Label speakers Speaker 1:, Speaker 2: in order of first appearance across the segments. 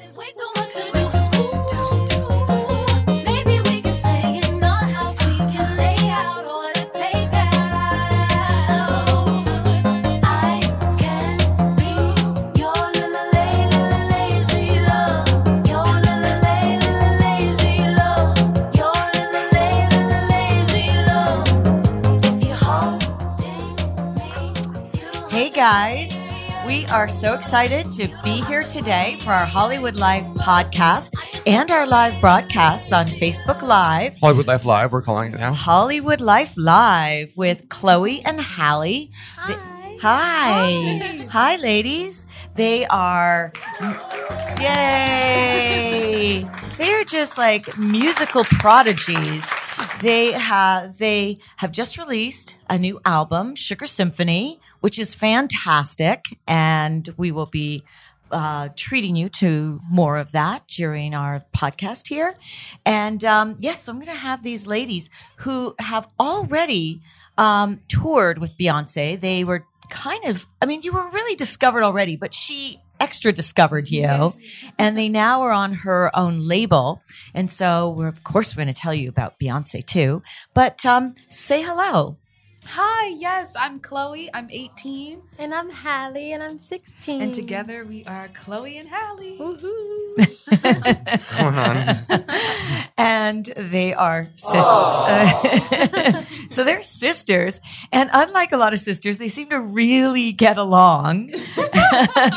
Speaker 1: There's way too much to do.
Speaker 2: Are so excited to be here today for our Hollywood Life podcast and our live broadcast on Facebook Live.
Speaker 3: Hollywood Life Live, we're calling it now.
Speaker 2: Hollywood Life Live with Chloe and Halle. Hi. Hi. Hi, ladies. They are, yay. They're just like musical prodigies. They have they have just released a new album, Sugar Symphony, which is fantastic, and we will be uh, treating you to more of that during our podcast here. And um, yes, so I'm going to have these ladies who have already um, toured with Beyonce. They were kind of, I mean, you were really discovered already, but she extra discovered you. And they now are on her own label. And so we're of course we're going to tell you about beyonce too. But um say hello
Speaker 4: Hi, yes, I'm Chloe. I'm 18.
Speaker 5: And I'm Halle, and I'm 16.
Speaker 4: And together we are Chloe and Halle. Woohoo!
Speaker 3: What's going on?
Speaker 2: and they are sisters. Oh. so they're sisters. And unlike a lot of sisters, they seem to really get along.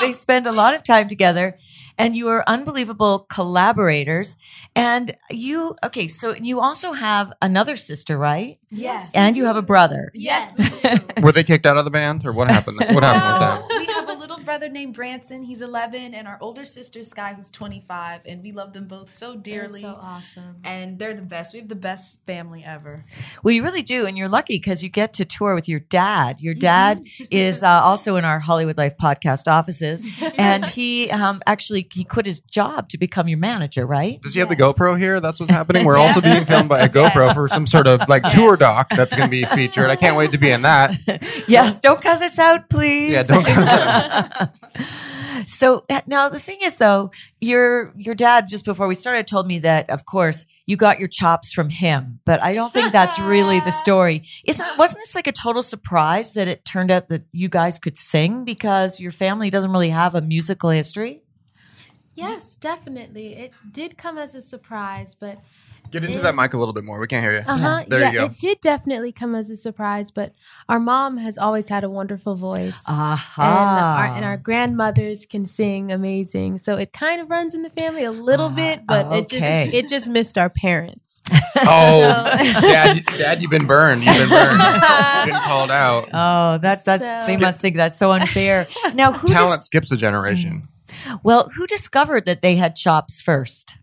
Speaker 2: they spend a lot of time together. And you are unbelievable collaborators. And you, okay, so you also have another sister, right?
Speaker 4: Yes.
Speaker 2: And you have a brother.
Speaker 4: Yes.
Speaker 3: Were they kicked out of the band, or what happened? What happened with
Speaker 4: No, we have a little brother named Branson. He's 11, and our older sister Sky, who's 25, and we love them both so
Speaker 5: They're
Speaker 4: dearly.
Speaker 5: so awesome.
Speaker 4: And they're the best. We have the best family ever.
Speaker 2: Well, you really do. And you're lucky because you get to tour with your dad. Your dad is uh, also in our Hollywood Life podcast offices. And he um, actually he quit his job to become your manager, right?
Speaker 3: Does he have the GoPro here? That's what's happening. We're also being filmed by a GoPro for some sort of like tour doc that's going to be featured. I can't wait to be in that.
Speaker 2: Yes, don't cuss us out, please.
Speaker 3: Yeah, don't.
Speaker 2: So uh, now the thing is though, your your dad just before we started told me that of course you got your chops from him, but I don't think that's really the story. Isn't wasn't this like a total surprise that it turned out that you guys could sing because your family doesn't really have a musical history?
Speaker 5: Yes, definitely. It did come as a surprise, but
Speaker 3: Get into that mic a little bit more. We can't hear you.
Speaker 5: uh huh.
Speaker 3: There
Speaker 5: yeah,
Speaker 3: you go.
Speaker 5: it did definitely come as a surprise. But our mom has always had a wonderful voice.
Speaker 2: Aha.
Speaker 5: And our, and our grandmothers can sing amazing, so it kind of runs in the family a little
Speaker 2: Ah,
Speaker 5: bit, but it just it just missed our parents.
Speaker 3: Oh,
Speaker 5: So-
Speaker 3: dad, you- dad, you've been burned. You've been burned. You've been called out.
Speaker 2: Oh, that's that's
Speaker 5: So-
Speaker 2: they must think that's so unfair. Now, who
Speaker 3: Talent
Speaker 2: dis-
Speaker 3: skips a generation.
Speaker 2: well, who discovered that they had chops first?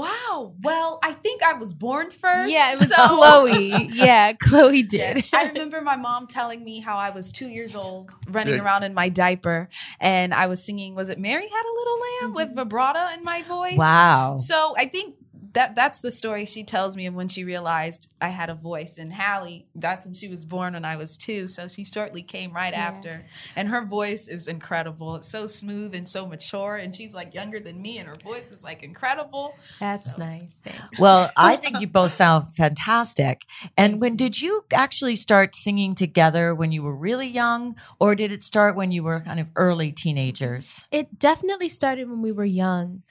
Speaker 4: Wow. Well, I think I was born first.
Speaker 5: Yeah, it was
Speaker 4: so-
Speaker 5: Chloe. Yeah, Chloe did.
Speaker 4: I remember my mom telling me how I was two years old, running
Speaker 3: Yeah.
Speaker 4: around in my diaper, and I was singing. Was it "Mary Had a Little Lamb" with mm-hmm. vibrato in my voice?
Speaker 2: Wow.
Speaker 4: So I think that that's the story she tells me of when she realized I had a voice. And Halle, that's when she was born when I was two. So she shortly came right after. And her voice is incredible. It's so smooth and so mature. And she's like younger than me, and her voice is like incredible.
Speaker 5: That's nice.
Speaker 2: Well, I think you both sound fantastic. And when did you actually start singing together when you were really young, or did it start when you were kind of early teenagers?
Speaker 5: It definitely started when we were young.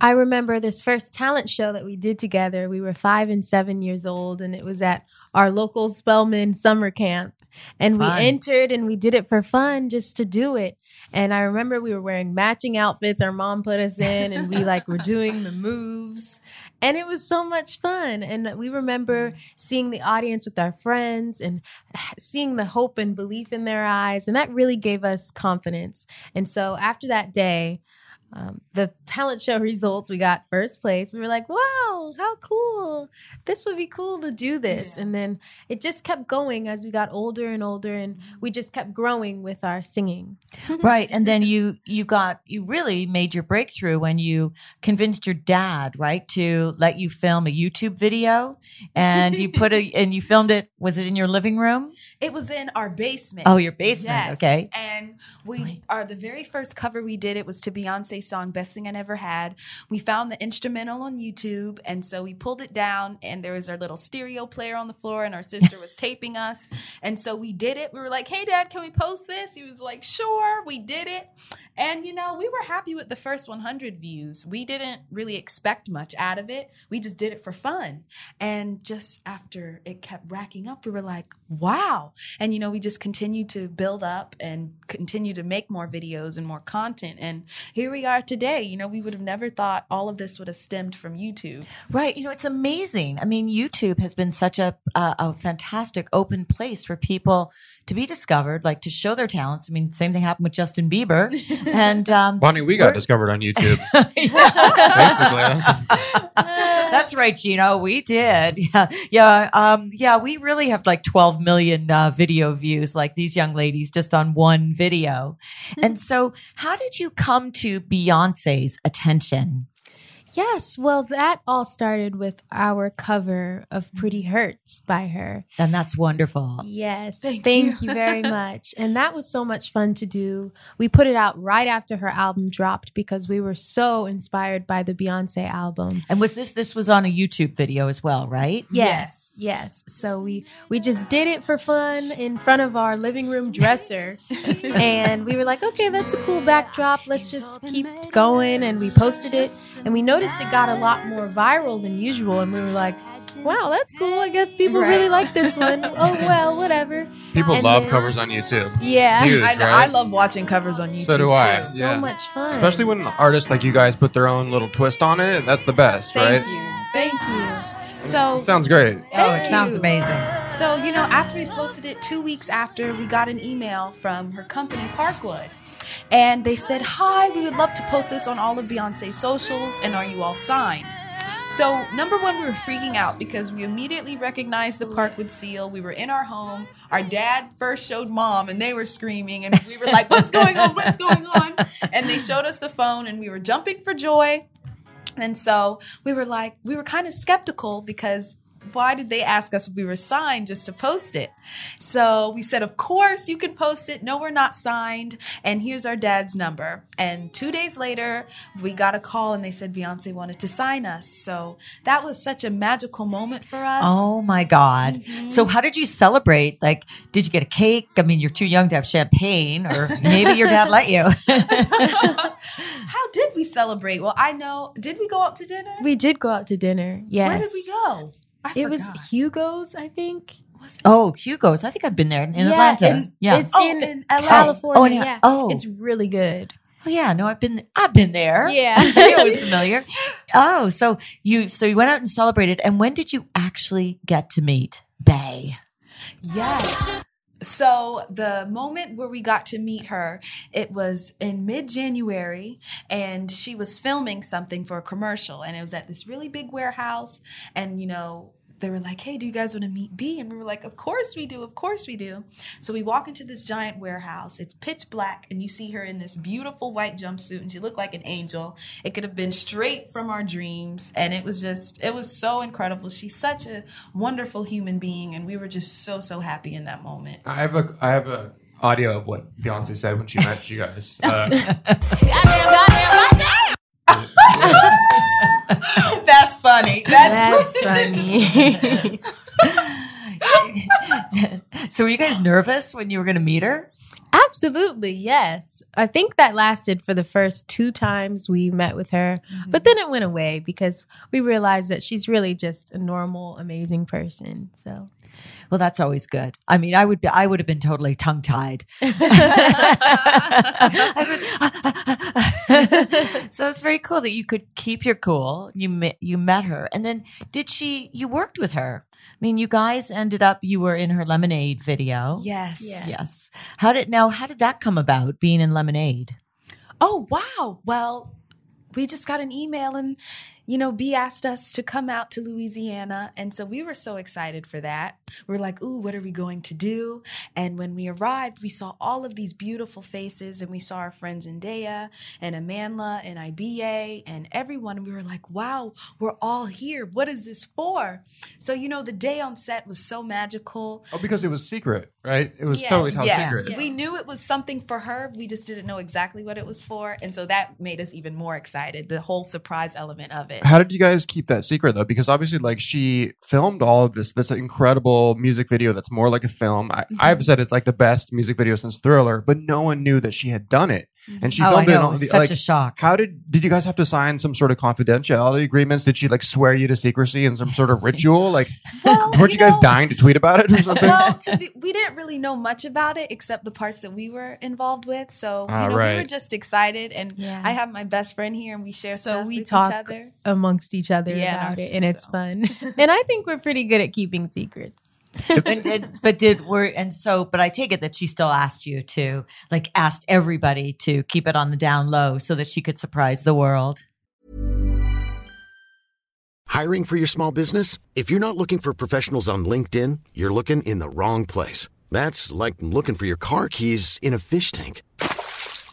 Speaker 5: I remember this first talent show that we did together. We were five and seven years old, and it was at our local Spelman summer camp. And
Speaker 2: Fun.
Speaker 5: we entered and we did it for fun just to do it. And I remember we were wearing matching outfits our mom put us in, and we like were doing the moves. And it was so much fun. And we remember seeing the audience with our friends and seeing the hope and belief in their eyes. And that really gave us confidence. And so after that day, um, the talent show results, we got first place. We were like, wow, how cool. This would be cool to do this. And then it just kept going as we got older and older, and we just kept growing with our singing.
Speaker 2: right and then you you got you really made your breakthrough when you convinced your dad right to let you film a youtube video and you put a and you filmed it was it in your living room
Speaker 4: It was in our basement.
Speaker 2: Oh, your basement, okay.
Speaker 4: And we are the very first cover we did. It was to Beyonce's song "Best Thing I Never Had." We found the instrumental on YouTube, and so we pulled it down. And there was our little stereo player on the floor, and our sister was taping us. And so we did it. We were like, "Hey, Dad, can we post this?" He was like, "Sure." We did it. And you know, we were happy with the first 100 views. We didn't really expect much out of it. We just did it for fun. And just after it kept racking up, we were like, wow. And you know, we just continued to build up and continue to make more videos and more content. And here we are today. You know, we would have never thought all of this would have stemmed from YouTube.
Speaker 2: right you know it's amazing i mean youtube has been such a a, a fantastic open place for people to be discovered like to show their talents i mean same thing happened with justin bieber and um
Speaker 3: Bonnie, we got discovered on YouTube. Basically, that's-
Speaker 2: That's right, Gino. We did. Yeah. Yeah. Um, yeah. We really have like 12 million uh, video views, like these young ladies, just on one video. and so, how did you come to Beyonce's attention?
Speaker 5: Yes, well, that all started with our cover of Pretty Hurts by her.
Speaker 2: And that's wonderful.
Speaker 5: Yes.
Speaker 4: Thank
Speaker 5: Thank,
Speaker 4: you.
Speaker 5: you. very much. And that was so much fun to do. We put it out right after her album dropped because we were so inspired by the Beyonce album.
Speaker 2: And was this, this was on a YouTube video as well, right?
Speaker 5: Yes, yes. So we we just did it for fun in front of our living room dresser. and we were like, "Okay, that's a cool backdrop. Let's just keep going." And we posted it and we noticed it got a lot more viral than usual and we were like, "Wow, that's cool. I guess people
Speaker 4: Right.
Speaker 5: really like this one." oh, well, whatever.
Speaker 3: people
Speaker 5: And
Speaker 3: love
Speaker 5: then-
Speaker 3: covers on YouTube.
Speaker 5: Yeah.
Speaker 3: Huge,
Speaker 4: I,
Speaker 3: right?
Speaker 4: I love watching covers on YouTube.
Speaker 3: So do I.
Speaker 4: too.
Speaker 5: So much fun.
Speaker 3: Especially when artists like you guys put their own little twist on it. That's the best,
Speaker 4: Thank
Speaker 3: right?
Speaker 4: Thank you. Thank you. So
Speaker 3: Sounds great.
Speaker 2: Oh, it sounds
Speaker 4: you.
Speaker 2: amazing.
Speaker 4: So, you know, after we posted it two weeks after, we got an email from her company, Parkwood. And they said, Hi, we would love to post this on all of Beyonce's socials, and are you all signed? So, number one, we were freaking out because we immediately recognized the Parkwood seal. We were in our home. Our dad first showed mom, and they were screaming, and we were like, What's going on? What's going on? And they showed us the phone, and we were jumping for joy. And so we were like, we were kind of skeptical because why did they ask us if we were signed just to post it? So we said, of course you can post it. No, we're not signed. And here's our dad's number. And two days later, we got a call and they said Beyonce wanted to sign us. So that was such a magical moment for us.
Speaker 2: Oh my God. Mm-hmm. So, how did you celebrate? Like, did you get a cake? I mean, you're too young to have champagne, or maybe your dad let you.
Speaker 4: How did we celebrate? Well, I know, did we go out to dinner?
Speaker 5: we did go out to dinner. Yes.
Speaker 4: Where did we go? I
Speaker 5: It was. Hugo's, I think.
Speaker 2: oh, Hugo's. I think I've been there in
Speaker 5: Yeah,
Speaker 2: Atlanta.
Speaker 5: It's,
Speaker 2: yeah.
Speaker 5: it's
Speaker 4: Oh,
Speaker 5: in,
Speaker 4: in oh,
Speaker 5: California.
Speaker 2: Oh, in-
Speaker 5: yeah.
Speaker 2: oh.
Speaker 5: It's really good.
Speaker 2: oh, yeah. No, I've been. I've been there.
Speaker 5: Yeah.
Speaker 2: it was familiar. Oh, so you so you went out and celebrated. And when did you actually get to meet Bay?
Speaker 4: Yes. So the moment where we got to meet her, it was in mid-January and she was filming something for a commercial and it was at this really big warehouse and you know they were like, "Hey, do you guys want to meet B?" And we were like, "Of course we do. Of course we do." So we walk into this giant warehouse. It's pitch black and you see her in this beautiful white jumpsuit and she looked like an angel. It could have been straight from our dreams and it was just it was so incredible. She's such a wonderful human being and we were just so so happy in that moment.
Speaker 3: I have a I have a audio of what Beyonce said when she met you guys. Uh,
Speaker 4: That's funny.
Speaker 5: That's funny.
Speaker 2: So were you guys nervous when you were going to meet her?
Speaker 5: Absolutely, yes. I think that lasted for the first two times we met with her, mm-hmm. but then it went away because we realized that she's really just a normal, amazing person. So
Speaker 2: Well, that's always good. I mean, I would be, I would have been totally tongue tied. so it's very cool that you could keep your cool. You met, you met her, and then did she? You worked with her. I mean, you guys ended up. You were in her Lemonade video.
Speaker 4: Yes.
Speaker 5: Yes.
Speaker 2: Yes. How did now? How did that come about? Being in Lemonade.
Speaker 4: Oh, wow. Well, we just got an email and, you know, B asked us to come out to Louisiana. And so we were so excited for that. We are like, ooh, what are we going to do? And when we arrived, we saw all of these beautiful faces and we saw our friends Indea and Amandla and Ibeyi and everyone. We were like, wow, we're all here. What is this for? So, you know, the day on set was so magical.
Speaker 3: Oh, because it was secret, right? It was
Speaker 5: Yes.
Speaker 3: totally top
Speaker 4: Yes,
Speaker 3: secret.
Speaker 4: we knew it was something for her. We just didn't know exactly what it was for. And so that made us even more excited, the whole surprise element of it.
Speaker 3: How did you guys keep that secret though? Because obviously, like she filmed all of this, this incredible music video that's more like a film. I,
Speaker 4: Mm-hmm.
Speaker 3: I've said it's like the best music video since Thriller, but no one knew that she had done it, and she
Speaker 2: oh, I
Speaker 3: filmed it.
Speaker 2: know. It
Speaker 3: all
Speaker 2: was
Speaker 3: the-
Speaker 2: such
Speaker 3: like,
Speaker 2: a shock.
Speaker 3: How did did you guys have to sign some sort of confidentiality agreements? Did she like swear you to secrecy and some sort of ritual? Like,
Speaker 4: Well,
Speaker 3: weren't you,
Speaker 4: you
Speaker 3: guys
Speaker 4: know-
Speaker 3: dying to tweet about it or something?
Speaker 4: well, to be, we didn't really know much about it except the parts that we were involved with. So
Speaker 3: Ah,
Speaker 4: you know, we were just excited, and
Speaker 5: Yeah.
Speaker 4: I have my best friend here, and we share
Speaker 5: So
Speaker 4: stuff
Speaker 5: we
Speaker 4: with
Speaker 5: talk
Speaker 4: each other.
Speaker 5: Amongst each other
Speaker 4: Yeah,
Speaker 5: about it, and it's fun. and I think we're pretty good at keeping secrets.
Speaker 2: and, and- but did were and so but I take it that she still asked you to like asked everybody to keep it on the down low so that she could surprise the world.
Speaker 6: Hiring for your small business? If you're not looking for professionals on LinkedIn, you're looking in the wrong place. That's like looking for your car keys in a fish tank.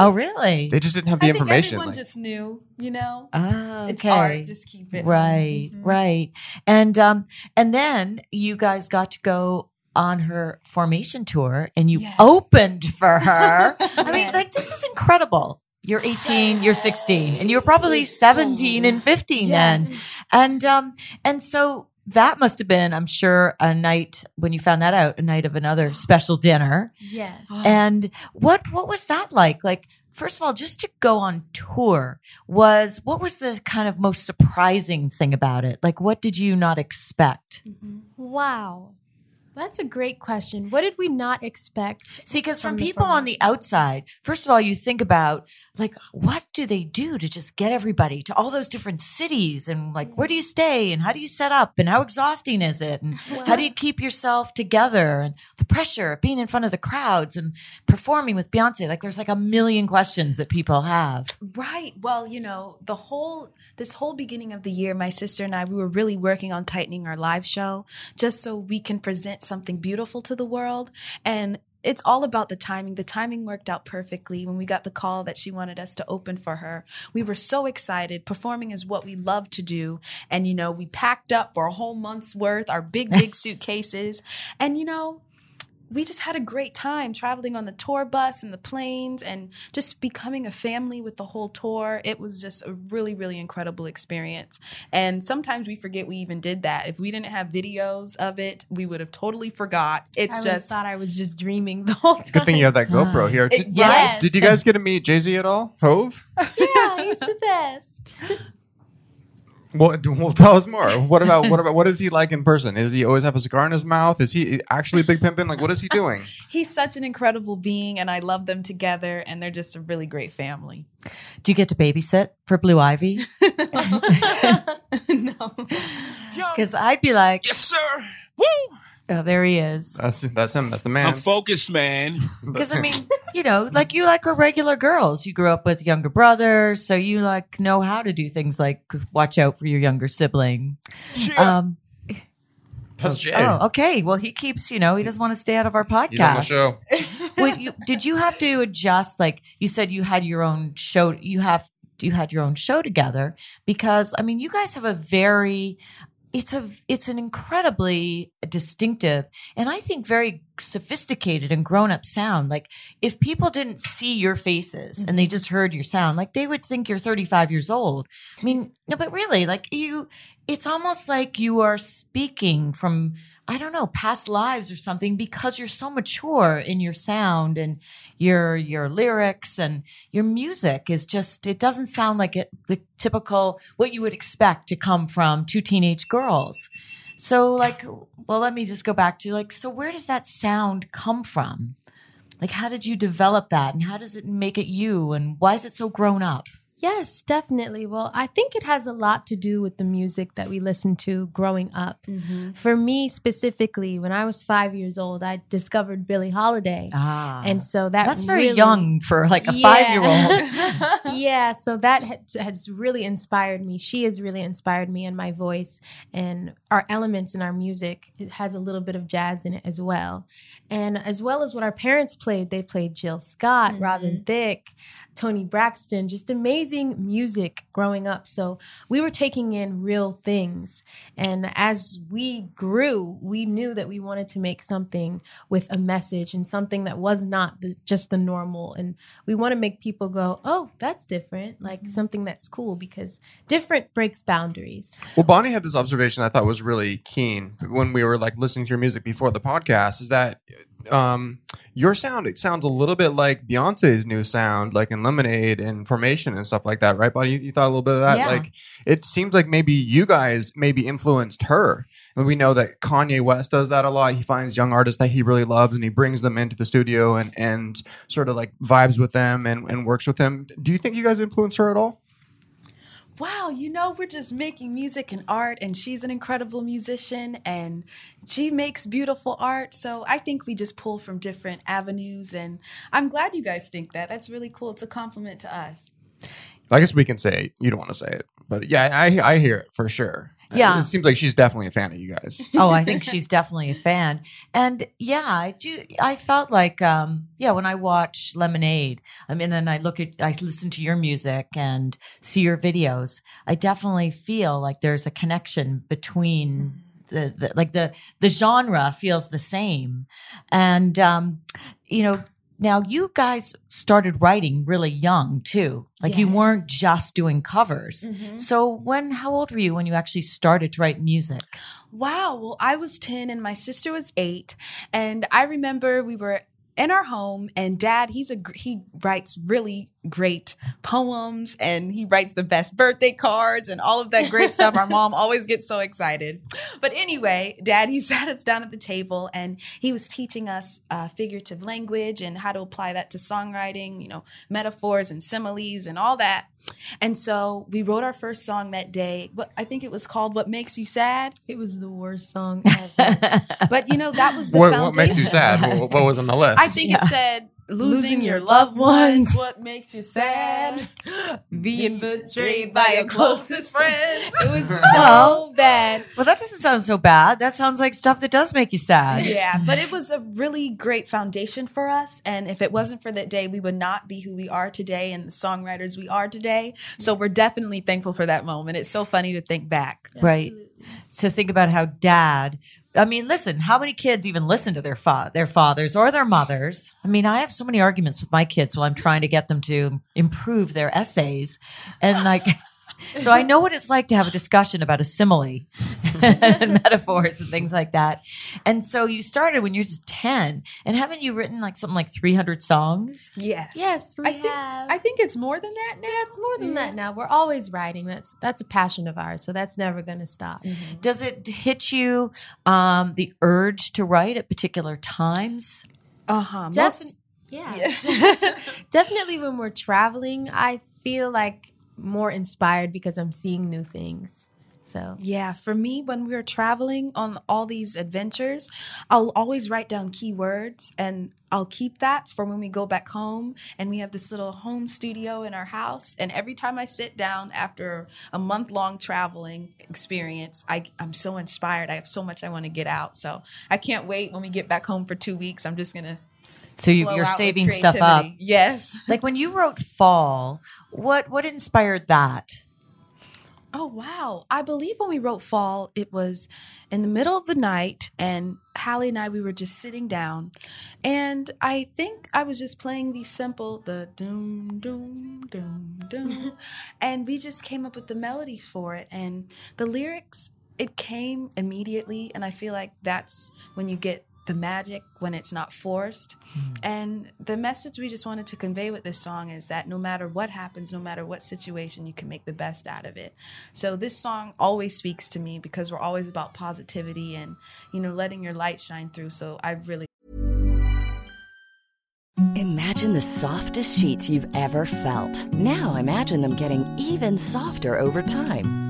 Speaker 2: Oh really?
Speaker 3: they just didn't have the
Speaker 4: I think
Speaker 3: information.
Speaker 4: everyone
Speaker 3: like-
Speaker 4: just knew, you know.
Speaker 2: Oh,
Speaker 4: It's
Speaker 2: okay.
Speaker 4: art. Just keep it
Speaker 2: Right,
Speaker 4: Mhm.
Speaker 2: right. And um and then you guys got to go on her formation tour and you
Speaker 4: Yes.
Speaker 2: opened for her. I mean, like this is incredible. You're 18, you're 16, and you were probably 17 and 15 then. And um and so that must have been, I'm sure, a night when you found that out, a night of another special dinner.
Speaker 5: Yes.
Speaker 2: And what what was that like? Like first of all, just to go on tour was what was the kind of most surprising thing about it? Like what did you not expect? Mm-hmm.
Speaker 5: Wow. That's a great question. What did we not expect?
Speaker 2: See, because from
Speaker 5: From
Speaker 2: people
Speaker 5: front.
Speaker 2: on the outside, first of all, you think about like, what do they do to just get everybody to all those different cities? And like, where do you stay? And how do you set up? And how exhausting is it? And how do you keep yourself together? And the pressure of being in front of the crowds and performing with Beyonce. Like, there's like a million questions that people have.
Speaker 4: Right. Well, you know, the whole this whole beginning of the year, my sister and I, we were really working on tightening our live show just so we can present something beautiful to the world. And it's all about the timing. The timing worked out perfectly when we got the call that she wanted us to open for her. We were so excited. Performing is what we love to do. And, you know, we packed up for a whole month's worth, our big, big suitcases. And, you know, we just had a great time traveling on the tour bus and the planes and just becoming a family with the whole tour. It was just a really, really incredible experience. And sometimes we forget we even did that. If we didn't have videos of it, we would have totally forgot. It's
Speaker 5: I would've
Speaker 4: just
Speaker 5: thought I was just dreaming the whole time.
Speaker 3: Good thing you have that GoPro here.
Speaker 4: It-
Speaker 3: Did,
Speaker 4: yes.
Speaker 3: did you guys get to meet Jay Z at all? Hove?
Speaker 5: yeah, he's the best.
Speaker 3: Well, well, tell us more. What about what about what is he like in person? Does he always have a cigar in his mouth? Is he actually big pimping? Like, what is he doing?
Speaker 4: he's such an incredible being and I love them together and they're just a really great family.
Speaker 2: Do you get to babysit for Blue Ivy?
Speaker 4: no.
Speaker 2: Because I'd be like,
Speaker 7: Yes, sir. Woo!
Speaker 2: Oh, there he is.
Speaker 3: That's that's him. That's the man.
Speaker 7: I'm focused, man.
Speaker 2: Because I mean, you know, like you like are regular girls. You grew up with younger brothers, so you like know how to do things like watch out for your younger sibling. Um,
Speaker 3: That's Jay.
Speaker 2: oh, okay. Well, he keeps, you know, he doesn't want to stay out of our podcast.
Speaker 3: He's on the show.
Speaker 2: Wait, you, did you have to adjust? Like you said, you had your own show. You have you had your own show together because I mean, you guys have a very it's a it's an incredibly distinctive and I think very sophisticated and grown up sound. Like if people didn't see your faces and they mm-hmm. just heard your sound, like they would think you're 35 years old. I mean, no, but really, like you, it's almost like you are speaking from, I don't know, past lives or something because you're so mature in your sound and your, your lyrics and your music is just, it doesn't sound like it, the typical, what you would expect to come from two teenage girls. So like, well, let me just go back to like, so where does that sound come from? Like, how did you develop that and how does it make it you? And why is it so grown up?
Speaker 5: Yes, definitely. Well, I think it has a lot to do with the music that we listened to growing up. For me specifically, when I was five years old, I discovered Billie Holiday.
Speaker 2: Ah.
Speaker 5: and so that
Speaker 2: That's very
Speaker 5: really-
Speaker 2: young for like a
Speaker 5: Yeah.
Speaker 2: five year old.
Speaker 5: yeah, so that has, has really inspired me. She has really inspired me and my voice and our elements in our music. It has a little bit of jazz in it as well. And as well as what our parents played, they played Jill Scott, mm-hmm. Robin Thicke, Toni Braxton, just amazing music growing up. So we were taking in real things. And as we grew, we knew that we wanted to make something with a message and something that was not the, just the normal. And we want to make people go, oh, that's different, like mm-hmm. something that's cool because different breaks boundaries.
Speaker 3: Well, Bonnie had this observation I thought was really keen when we were like listening to your music before the podcast. Is that um, your sound? It sounds a little bit like Beyonce's new sound, like in Lemonade and Formation and stuff like that, right, Bonnie? You, you thought a little bit of that.
Speaker 2: Yeah.
Speaker 3: Like it seems like maybe you guys maybe influenced her. And we know that Kanye West does that a lot. He finds young artists that he really loves and he brings them into the studio and and sort of like vibes with them and, and works with them. Do you think you guys influence her at all?
Speaker 4: Wow, you know, we're just making music and art, and she's an incredible musician and she makes beautiful art. So I think we just pull from different avenues, and I'm glad you guys think that. That's really cool. It's a compliment to us.
Speaker 3: I guess we can say. You don't want to say it, but yeah, I I hear it for sure.
Speaker 2: Yeah.
Speaker 3: it seems like she's definitely a fan of you guys.
Speaker 2: oh, I think she's definitely a fan. And yeah, I do. I felt like, um, yeah, when I watch Lemonade, I mean, and I look at, I listen to your music and see your videos, I definitely feel like there's a connection between the, the like the, the genre feels the same. And, um, you know, now you guys started writing really young too. Like you weren't just doing covers. Mm-hmm. So when, how old were you when you actually started to write music?
Speaker 4: Wow. Well, I was 10 and my sister was 8. And I remember we were in our home and dad, he's a he writes really great poems and he writes the best birthday cards and all of that great stuff. Our mom always gets so excited. But anyway, dad, he sat us down at the table and he was teaching us uh, figurative language and how to apply that to songwriting, you know, metaphors and similes and all that. And so we wrote our first song that day. What I think it was called "What Makes You Sad."
Speaker 5: It was the worst song ever.
Speaker 4: But you know, that was the
Speaker 3: What,
Speaker 4: foundation.
Speaker 3: what makes you sad? What, what was on the list?
Speaker 4: I think it said losing, your loved ones. What makes you sad? Being betrayed by your closest friend.
Speaker 5: it was so bad.
Speaker 2: Well, that doesn't sound so bad. That sounds like stuff that does make you sad.
Speaker 4: yeah, but it was a really great foundation for us. And if it wasn't for that day, we would not be who we are today and the songwriters we are today. So we're definitely thankful for that moment. It's so funny to think back.
Speaker 2: Right. So think about how dad. I mean, listen. How many kids even listen to their fa- their fathers or their mothers? I mean, I have so many arguments with my kids while I'm trying to get them to improve their essays, and like, so I know what it's like to have a discussion about a simile and metaphors and things like that. And so you started when you're just ten, and haven't you written like something like 300 songs?
Speaker 4: Yes.
Speaker 5: Yes, we
Speaker 4: I think,
Speaker 5: have.
Speaker 4: I think it's more than that now.
Speaker 5: Yeah, it's more than that now. We're always writing. That's that's a passion of ours, so that's never going to stop.
Speaker 2: Does it hit you um, the urge to write at particular times?
Speaker 4: Uh huh.
Speaker 5: Defin- yeah. Definitely when we're traveling, I feel like more inspired because I'm seeing new things. So
Speaker 4: Yeah, for me, when we're traveling on all these adventures, I'll always write down keywords and I'll keep that for when we go back home. And we have this little home studio in our house. And every time I sit down after a month long traveling experience, I, I'm so inspired. I have so much I want to get out. So I can't wait when we get back home for two weeks. I'm just going to.
Speaker 2: So you, you're saving stuff up.
Speaker 4: Yes.
Speaker 2: Like when you wrote "Fall," what what inspired that?
Speaker 4: Oh wow! I believe when we wrote "Fall," it was in the middle of the night, and Halle and I we were just sitting down, and I think I was just playing the simple the doom doom doom doom, and we just came up with the melodies for it, and the lyrics. It came immediately, and I feel like that's when you get the magic when it's not forced. Hmm. And the message we just wanted to convey with this song is that no matter what happens, no matter what situation, you can make the best out of it. So this song always speaks to me because we're always about positivity and, you know, letting your light shine through. So I really
Speaker 8: Imagine the softest sheets you've ever felt. Now imagine them getting even softer over time.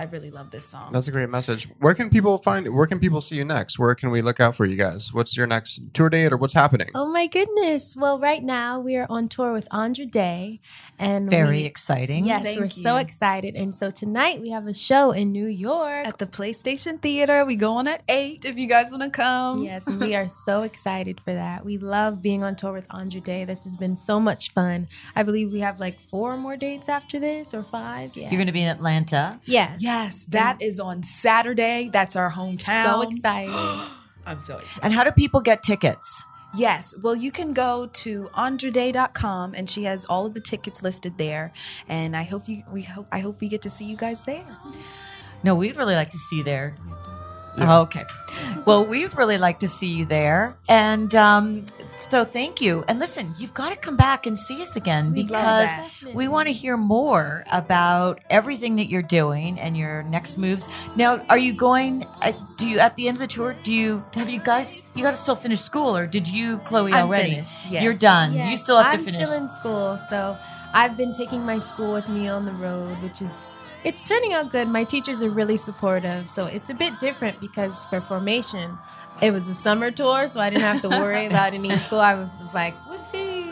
Speaker 4: I really love this song.
Speaker 3: That's a great message. Where can people find? Where can people see you next? Where can we look out for you guys? What's your next tour date or what's happening?
Speaker 5: Oh my goodness. Well, right now we are on tour with Andra Day and
Speaker 2: Very
Speaker 5: we-
Speaker 2: exciting.
Speaker 5: Yes,
Speaker 4: Thank
Speaker 5: we're so excited. And so tonight we have a show in New York.
Speaker 4: at the PlayStation Theater. We go on at eight if you guys want to come.
Speaker 5: Yes, we are so excited for that. We love being on tour with Andra Day. This has been so much fun. I believe we have like four more dates after this or five. Yeah.
Speaker 2: You're going to be in Atlanta.
Speaker 5: yes.
Speaker 4: Yes, that is on Saturday. That's our hometown.
Speaker 5: So excited.
Speaker 4: I'm so excited.
Speaker 2: And how do people get tickets?
Speaker 4: Yes. Well, you can go to andraday.com and she has all of the tickets listed there. And I hope you we hope I hope we get to see you guys there.
Speaker 2: No, we'd really like to see you there. Oh, okay. Well, we'd really like to see you there. And um, so thank you. And listen, you've got to come back and see us again
Speaker 4: We'd
Speaker 2: because we want to hear more about everything that you're doing and your next moves. Now, are you going, uh, do you, at the end of the tour, do you, have you guys, you got to still finish school or did you, Chloe,
Speaker 4: I'm
Speaker 2: already?
Speaker 4: finished, yes.
Speaker 2: You're done.
Speaker 5: Yes,
Speaker 2: you still have
Speaker 5: I'm
Speaker 2: to finish.
Speaker 5: still in school, so I've been taking my school with me on the road, which is it's turning out good. My teachers are really supportive, so it's a bit different because for formation, it was a summer tour, so I didn't have to worry about any school. I was, was like, whoopee.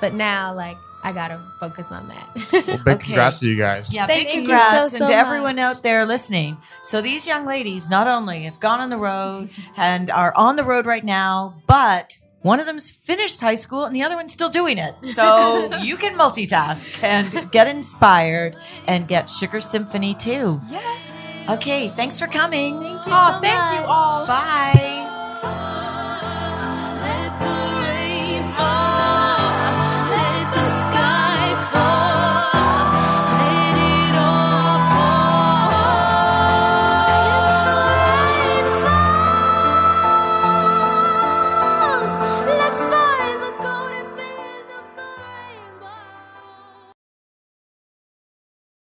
Speaker 5: But now, like, I gotta focus on that.
Speaker 3: Well, big
Speaker 2: Okay.
Speaker 3: congrats to you guys.
Speaker 2: Yeah,
Speaker 5: Thank
Speaker 2: big
Speaker 5: you
Speaker 2: congrats
Speaker 5: so,
Speaker 2: and
Speaker 5: so
Speaker 2: to everyone out there listening. So these young ladies not only have gone on the road and are on the road right now, but one of them's finished high school and the other one's still doing it. So you can multitask and get inspired and get Sugar Symphony too.
Speaker 4: Yes.
Speaker 2: Okay, thanks for coming. Thank you.
Speaker 4: Oh, thank you all.
Speaker 2: Bye.
Speaker 1: Let the rain fall. Let the sky